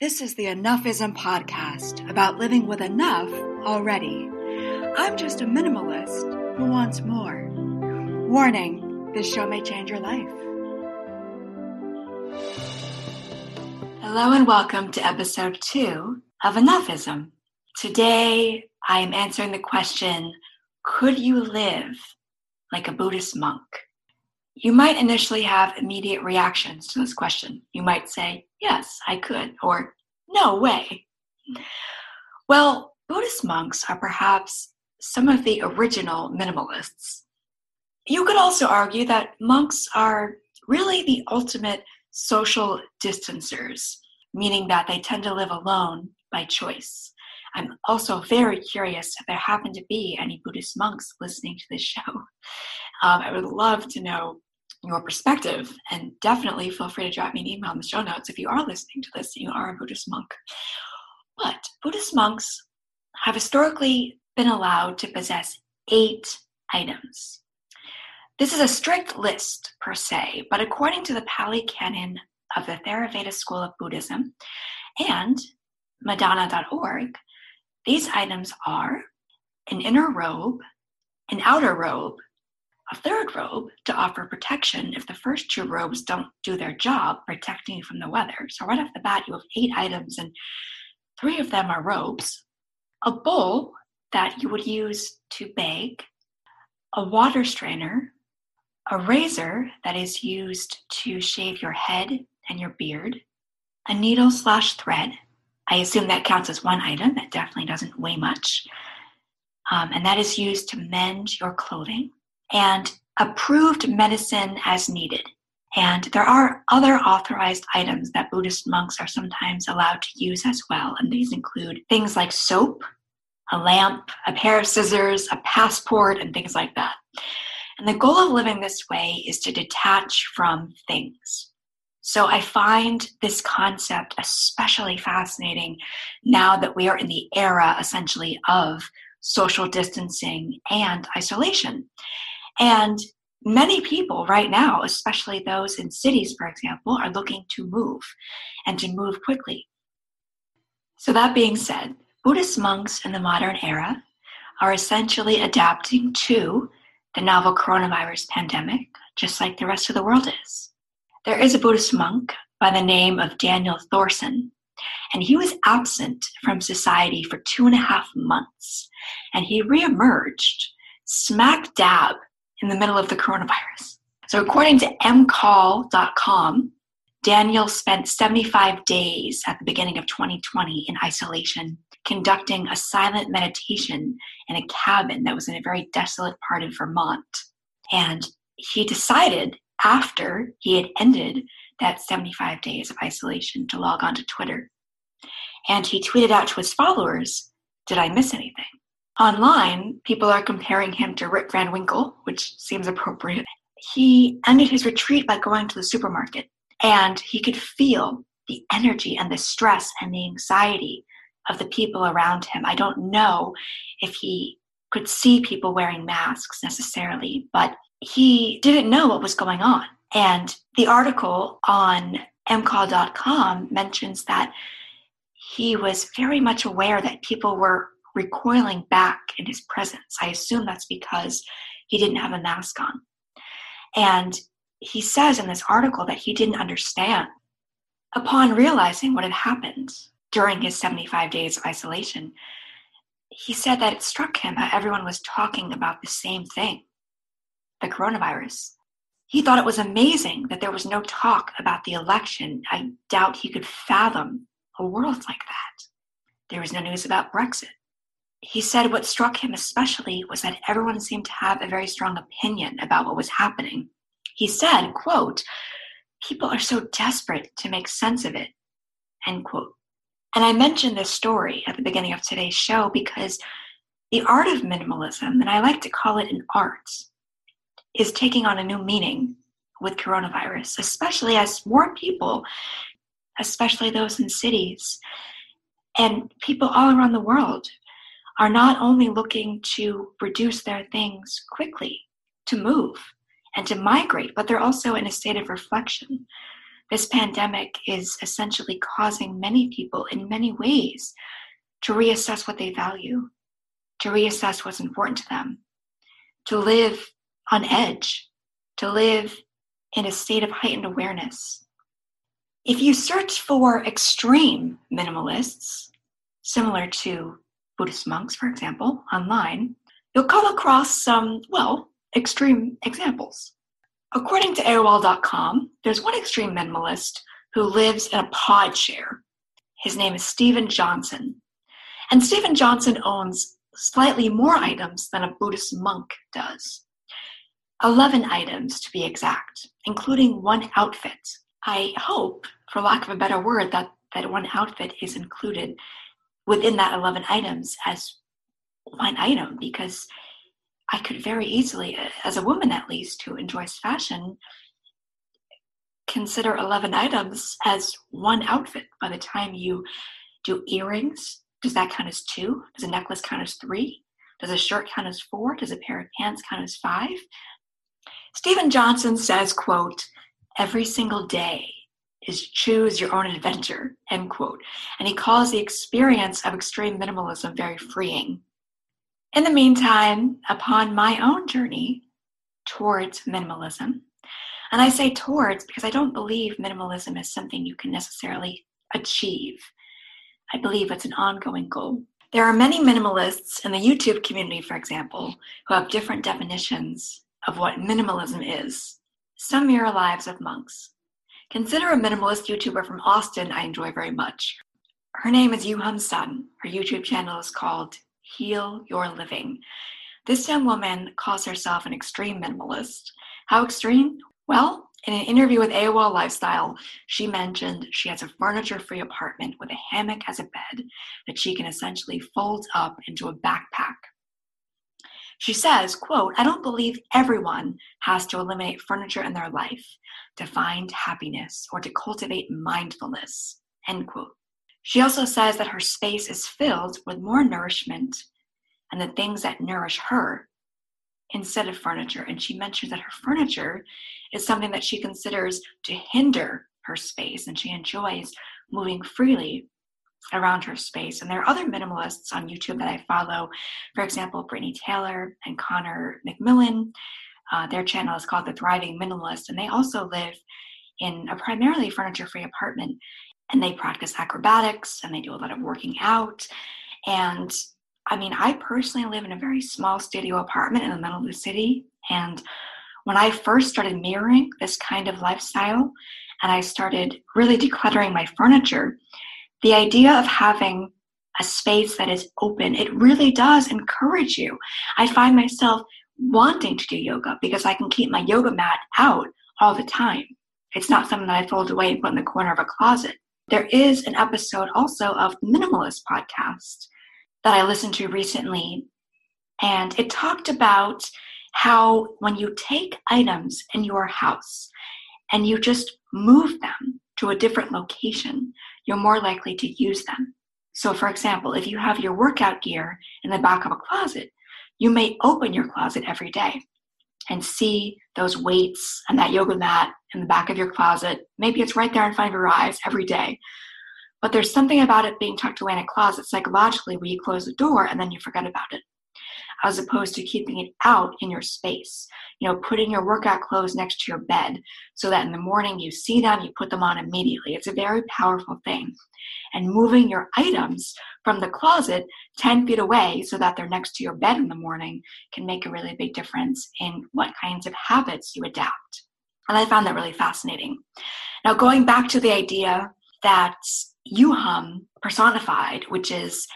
This is the Enoughism podcast about living with enough already. I'm just a minimalist who wants more. Warning this show may change your life. Hello, and welcome to episode two of Enoughism. Today, I am answering the question Could you live like a Buddhist monk? You might initially have immediate reactions to this question. You might say, Yes, I could, or No way. Well, Buddhist monks are perhaps some of the original minimalists. You could also argue that monks are really the ultimate social distancers, meaning that they tend to live alone by choice. I'm also very curious if there happen to be any Buddhist monks listening to this show. Um, I would love to know your perspective. And definitely feel free to drop me an email in the show notes if you are listening to this and you are a Buddhist monk. But Buddhist monks have historically been allowed to possess eight items. This is a strict list per se, but according to the Pali Canon of the Theravada School of Buddhism and Madonna.org, these items are an inner robe, an outer robe, a third robe to offer protection if the first two robes don't do their job protecting you from the weather. So, right off the bat, you have eight items, and three of them are robes. A bowl that you would use to bake, a water strainer, a razor that is used to shave your head and your beard, a needle slash thread. I assume that counts as one item. That definitely doesn't weigh much. Um, and that is used to mend your clothing and approved medicine as needed. And there are other authorized items that Buddhist monks are sometimes allowed to use as well. And these include things like soap, a lamp, a pair of scissors, a passport, and things like that. And the goal of living this way is to detach from things. So I find this concept especially fascinating now that we are in the era essentially of social distancing and isolation. And many people right now, especially those in cities, for example, are looking to move and to move quickly. So, that being said, Buddhist monks in the modern era are essentially adapting to the novel coronavirus pandemic, just like the rest of the world is. There is a Buddhist monk by the name of Daniel Thorson, and he was absent from society for two and a half months, and he reemerged smack dab in the middle of the coronavirus. So, according to mcall.com, Daniel spent 75 days at the beginning of 2020 in isolation, conducting a silent meditation in a cabin that was in a very desolate part of Vermont. And he decided after he had ended that 75 days of isolation to log on to Twitter. And he tweeted out to his followers Did I miss anything? Online, people are comparing him to Rip Van Winkle, which seems appropriate. He ended his retreat by going to the supermarket, and he could feel the energy and the stress and the anxiety of the people around him. I don't know if he could see people wearing masks necessarily, but he didn't know what was going on. And the article on mcall.com mentions that he was very much aware that people were recoiling back in his presence. I assume that's because he didn't have a mask on. And he says in this article that he didn't understand. Upon realizing what had happened during his 75 days of isolation, he said that it struck him how everyone was talking about the same thing the coronavirus. He thought it was amazing that there was no talk about the election. I doubt he could fathom a world like that. There was no news about Brexit he said what struck him especially was that everyone seemed to have a very strong opinion about what was happening. He said, quote, people are so desperate to make sense of it, end quote. And I mentioned this story at the beginning of today's show because the art of minimalism, and I like to call it an art, is taking on a new meaning with coronavirus, especially as more people, especially those in cities, and people all around the world are not only looking to reduce their things quickly, to move and to migrate, but they're also in a state of reflection. this pandemic is essentially causing many people in many ways to reassess what they value, to reassess what's important to them, to live on edge, to live in a state of heightened awareness. If you search for extreme minimalists, similar to Buddhist monks, for example, online, you'll come across some, well, extreme examples. According to AOL.com, there's one extreme minimalist who lives in a pod share. His name is Stephen Johnson. And Stephen Johnson owns slightly more items than a Buddhist monk does. 11 items to be exact, including one outfit. I hope, for lack of a better word, that that one outfit is included within that 11 items as one item because I could very easily, as a woman at least who enjoys fashion, consider 11 items as one outfit by the time you do earrings. Does that count as two? Does a necklace count as three? Does a shirt count as four? Does a pair of pants count as five? Stephen Johnson says, quote, every single day is choose your own adventure, end quote. And he calls the experience of extreme minimalism very freeing. In the meantime, upon my own journey towards minimalism, and I say towards because I don't believe minimalism is something you can necessarily achieve. I believe it's an ongoing goal. There are many minimalists in the YouTube community, for example, who have different definitions of what minimalism is. Some mirror lives of monks. Consider a minimalist YouTuber from Austin I enjoy very much. Her name is Yuhan Sun. Her YouTube channel is called Heal Your Living. This young woman calls herself an extreme minimalist. How extreme? Well, in an interview with AOL Lifestyle, she mentioned she has a furniture free apartment with a hammock as a bed that she can essentially fold up into a backpack. She says, quote, I don't believe everyone has to eliminate furniture in their life to find happiness or to cultivate mindfulness, end quote. She also says that her space is filled with more nourishment and the things that nourish her instead of furniture. And she mentions that her furniture is something that she considers to hinder her space and she enjoys moving freely around her space. And there are other minimalists on YouTube that I follow. For example, Brittany Taylor and Connor McMillan. Uh, their channel is called The Thriving Minimalist, and they also live in a primarily furniture free apartment. And they practice acrobatics and they do a lot of working out. And I mean, I personally live in a very small studio apartment in the middle of the city. And when I first started mirroring this kind of lifestyle and I started really decluttering my furniture, the idea of having a space that is open, it really does encourage you. I find myself wanting to do yoga because I can keep my yoga mat out all the time. It's not something that I fold away and put in the corner of a closet. There is an episode also of the Minimalist podcast that I listened to recently, and it talked about how when you take items in your house and you just move them to a different location, you're more likely to use them. So, for example, if you have your workout gear in the back of a closet, you may open your closet every day and see those weights and that yoga mat in the back of your closet. Maybe it's right there in front of your eyes every day. But there's something about it being tucked away in a closet psychologically where you close the door and then you forget about it as opposed to keeping it out in your space. You know, putting your workout clothes next to your bed so that in the morning you see them, you put them on immediately. It's a very powerful thing. And moving your items from the closet 10 feet away so that they're next to your bed in the morning can make a really big difference in what kinds of habits you adapt. And I found that really fascinating. Now, going back to the idea that Yuhan personified, which is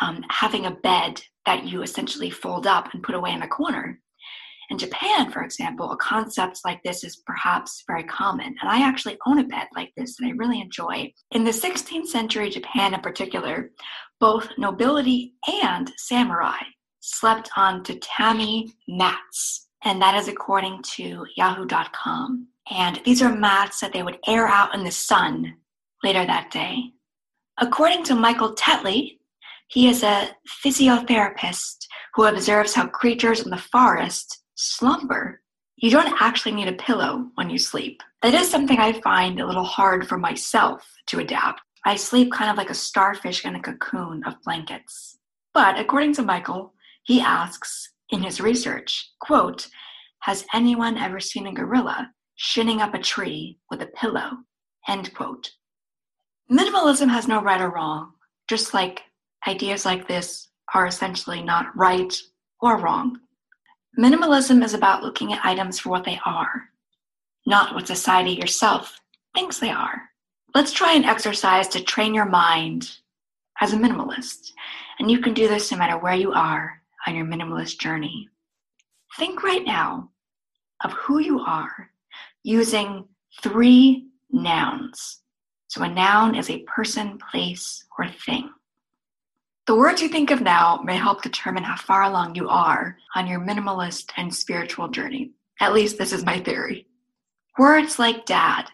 um, having a bed that you essentially fold up and put away in a corner. In Japan, for example, a concept like this is perhaps very common, and I actually own a bed like this that I really enjoy. In the 16th century Japan in particular, both nobility and samurai slept on tatami mats, and that is according to yahoo.com. And these are mats that they would air out in the sun later that day. According to Michael Tetley, he is a physiotherapist who observes how creatures in the forest slumber You don't actually need a pillow when you sleep. That is something I find a little hard for myself to adapt. I sleep kind of like a starfish in a cocoon of blankets. But according to Michael, he asks in his research, quote, has anyone ever seen a gorilla shinning up a tree with a pillow? End quote. Minimalism has no right or wrong, just like ideas like this are essentially not right or wrong. Minimalism is about looking at items for what they are, not what society yourself thinks they are. Let's try an exercise to train your mind as a minimalist. And you can do this no matter where you are on your minimalist journey. Think right now of who you are using three nouns. So a noun is a person, place, or thing. The words you think of now may help determine how far along you are on your minimalist and spiritual journey. At least this is my theory. Words like dad,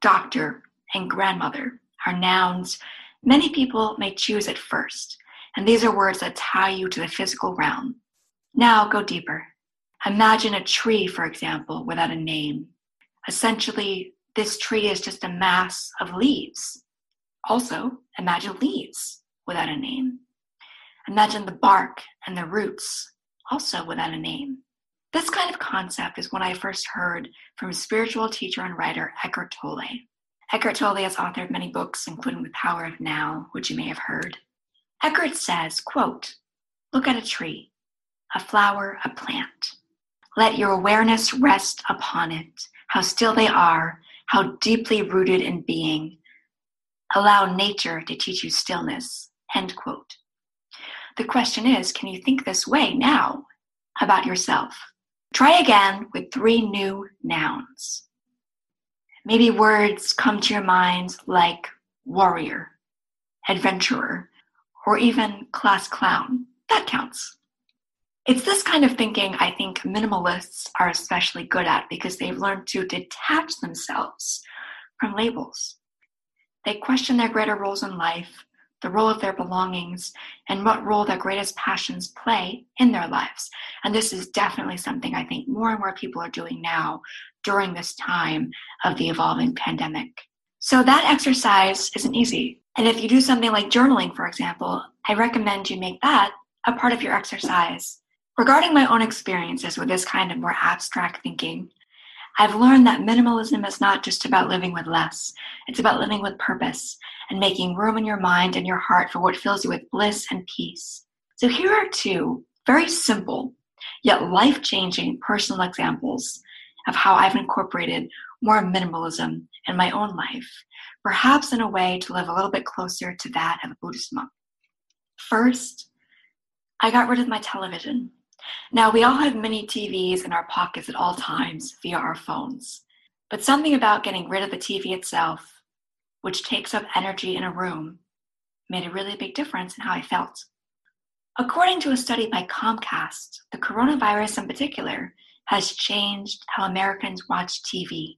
doctor, and grandmother are nouns many people may choose at first, and these are words that tie you to the physical realm. Now go deeper. Imagine a tree, for example, without a name. Essentially, this tree is just a mass of leaves. Also, imagine leaves without a name. Imagine the bark and the roots, also without a name. This kind of concept is what I first heard from spiritual teacher and writer Eckhart Tolle. Eckhart Tolle has authored many books, including The Power of Now, which you may have heard. Eckhart says, quote, Look at a tree, a flower, a plant. Let your awareness rest upon it, how still they are, how deeply rooted in being. Allow nature to teach you stillness. End quote. The question is can you think this way now about yourself? Try again with three new nouns. Maybe words come to your mind like warrior, adventurer, or even class clown. That counts. It's this kind of thinking I think minimalists are especially good at because they've learned to detach themselves from labels. They question their greater roles in life, the role of their belongings, and what role their greatest passions play in their lives. And this is definitely something I think more and more people are doing now during this time of the evolving pandemic. So that exercise isn't easy. And if you do something like journaling, for example, I recommend you make that a part of your exercise Regarding my own experiences with this kind of more abstract thinking, I've learned that minimalism is not just about living with less, it's about living with purpose and making room in your mind and your heart for what fills you with bliss and peace. So, here are two very simple yet life changing personal examples of how I've incorporated more minimalism in my own life, perhaps in a way to live a little bit closer to that of a Buddhist monk. First, I got rid of my television. Now, we all have many TVs in our pockets at all times via our phones, but something about getting rid of the TV itself, which takes up energy in a room, made a really big difference in how I felt. According to a study by Comcast, the coronavirus in particular has changed how Americans watch TV.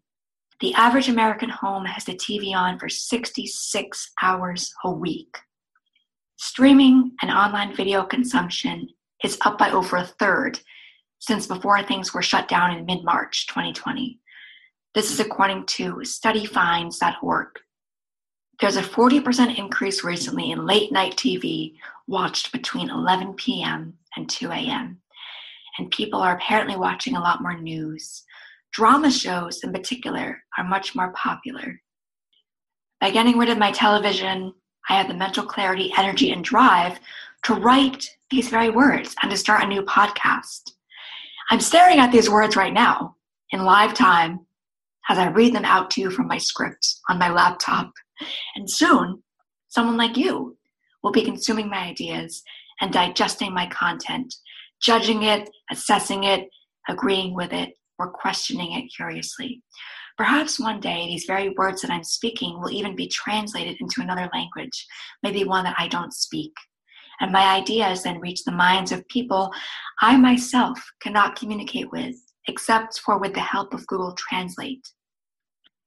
The average American home has the TV on for 66 hours a week. Streaming and online video consumption is up by over a third since before things were shut down in mid March 2020. This is according to studyfinds.org. There's a 40% increase recently in late night TV watched between 11 p.m. and 2 a.m. And people are apparently watching a lot more news. Drama shows, in particular, are much more popular. By getting rid of my television, I have the mental clarity, energy, and drive to write these very words and to start a new podcast. I'm staring at these words right now in live time as I read them out to you from my script on my laptop. And soon, someone like you will be consuming my ideas and digesting my content, judging it, assessing it, agreeing with it, or questioning it curiously. Perhaps one day these very words that I'm speaking will even be translated into another language, maybe one that I don't speak and my ideas then reach the minds of people I myself cannot communicate with except for with the help of Google Translate.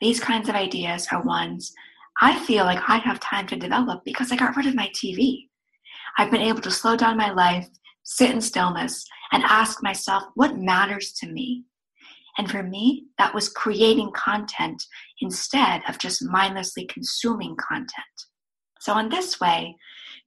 These kinds of ideas are ones I feel like I have time to develop because I got rid of my TV. I've been able to slow down my life, sit in stillness, and ask myself what matters to me. And for me, that was creating content instead of just mindlessly consuming content. So, in this way,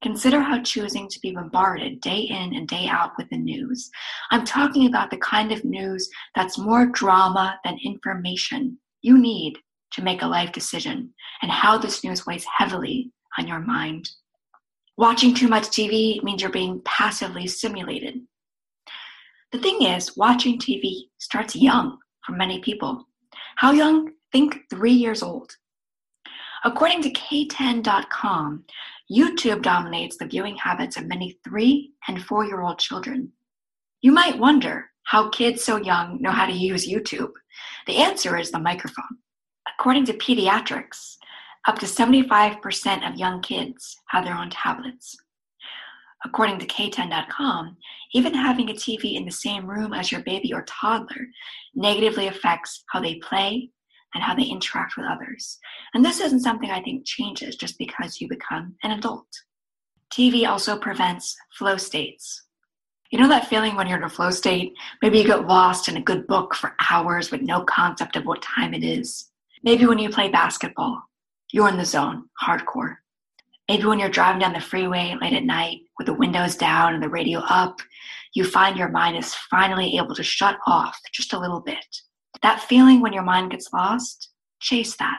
consider how choosing to be bombarded day in and day out with the news. I'm talking about the kind of news that's more drama than information you need to make a life decision and how this news weighs heavily on your mind. Watching too much TV means you're being passively stimulated. The thing is, watching TV starts young for many people. How young? Think three years old. According to K10.com, YouTube dominates the viewing habits of many three and four year old children. You might wonder how kids so young know how to use YouTube. The answer is the microphone. According to pediatrics, up to 75% of young kids have their own tablets. According to K10.com, even having a TV in the same room as your baby or toddler negatively affects how they play and how they interact with others. And this isn't something I think changes just because you become an adult. TV also prevents flow states. You know that feeling when you're in a flow state? Maybe you get lost in a good book for hours with no concept of what time it is. Maybe when you play basketball, you're in the zone, hardcore. Maybe when you're driving down the freeway late at night with the windows down and the radio up, you find your mind is finally able to shut off just a little bit. That feeling when your mind gets lost, chase that.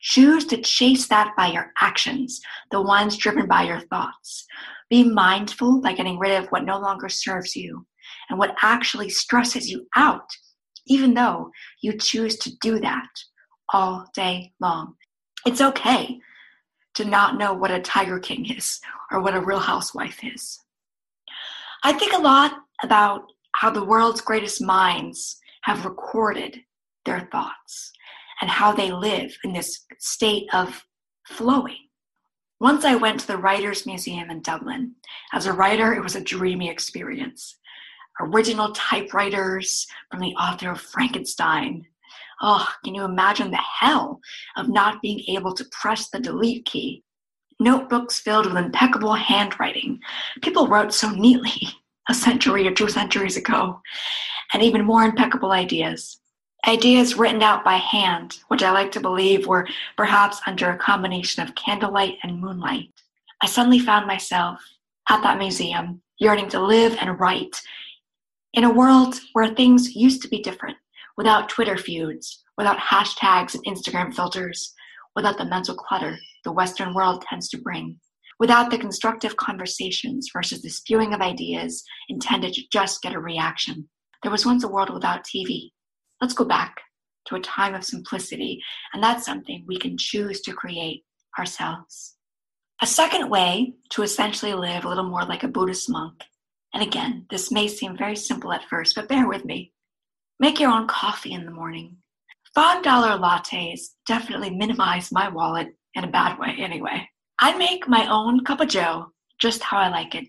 Choose to chase that by your actions, the ones driven by your thoughts. Be mindful by getting rid of what no longer serves you and what actually stresses you out, even though you choose to do that all day long. It's okay to not know what a Tiger King is or what a real housewife is. I think a lot about how the world's greatest minds have recorded their thoughts and how they live in this state of flowing. Once I went to the Writers' Museum in Dublin. As a writer, it was a dreamy experience. Original typewriters from the author of Frankenstein, Oh, can you imagine the hell of not being able to press the delete key? Notebooks filled with impeccable handwriting. People wrote so neatly a century or two centuries ago, and even more impeccable ideas. Ideas written out by hand, which I like to believe were perhaps under a combination of candlelight and moonlight. I suddenly found myself at that museum, yearning to live and write in a world where things used to be different without Twitter feuds, without hashtags and Instagram filters, without the mental clutter the Western world tends to bring, without the constructive conversations versus the spewing of ideas intended to just get a reaction. There was once a world without TV. Let's go back to a time of simplicity, and that's something we can choose to create ourselves. A second way to essentially live a little more like a Buddhist monk, and again, this may seem very simple at first, but bear with me, Make your own coffee in the morning. $5 lattes definitely minimize my wallet in a bad way, anyway. I make my own cup of joe just how I like it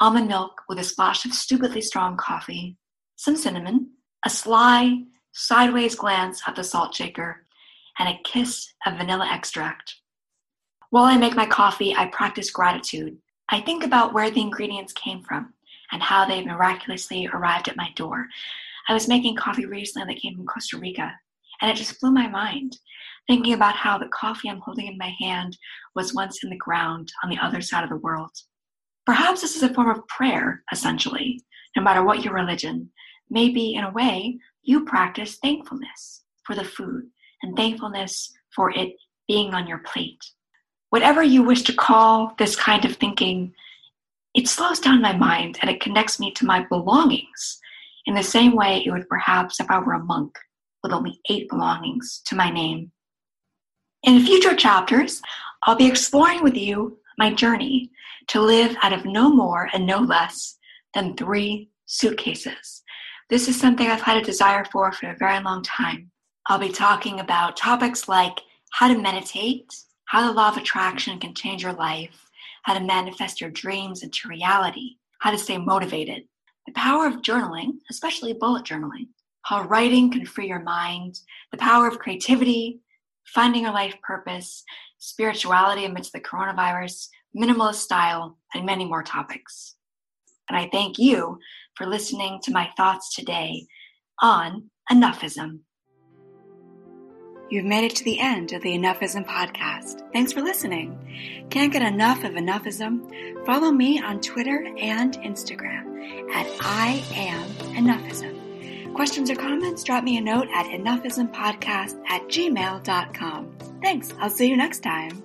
almond milk with a splash of stupidly strong coffee, some cinnamon, a sly, sideways glance at the salt shaker, and a kiss of vanilla extract. While I make my coffee, I practice gratitude. I think about where the ingredients came from and how they miraculously arrived at my door. I was making coffee recently that came from Costa Rica, and it just blew my mind, thinking about how the coffee I'm holding in my hand was once in the ground on the other side of the world. Perhaps this is a form of prayer, essentially, no matter what your religion. Maybe, in a way, you practice thankfulness for the food and thankfulness for it being on your plate. Whatever you wish to call this kind of thinking, it slows down my mind and it connects me to my belongings in the same way it would perhaps if I were a monk with only eight belongings to my name. In future chapters, I'll be exploring with you my journey to live out of no more and no less than three suitcases. This is something I've had a desire for for a very long time. I'll be talking about topics like how to meditate, how the law of attraction can change your life, how to manifest your dreams into reality, how to stay motivated, the power of journaling, especially bullet journaling, how writing can free your mind, the power of creativity, finding your life purpose, spirituality amidst the coronavirus, minimalist style, and many more topics. And I thank you for listening to my thoughts today on Enoughism. You've made it to the end of the Enoughism podcast. Thanks for listening. Can't get enough of Enoughism? Follow me on Twitter and Instagram at I am Enoughism. Questions or comments, drop me a note at enoughismpodcast at gmail.com. Thanks. I'll see you next time.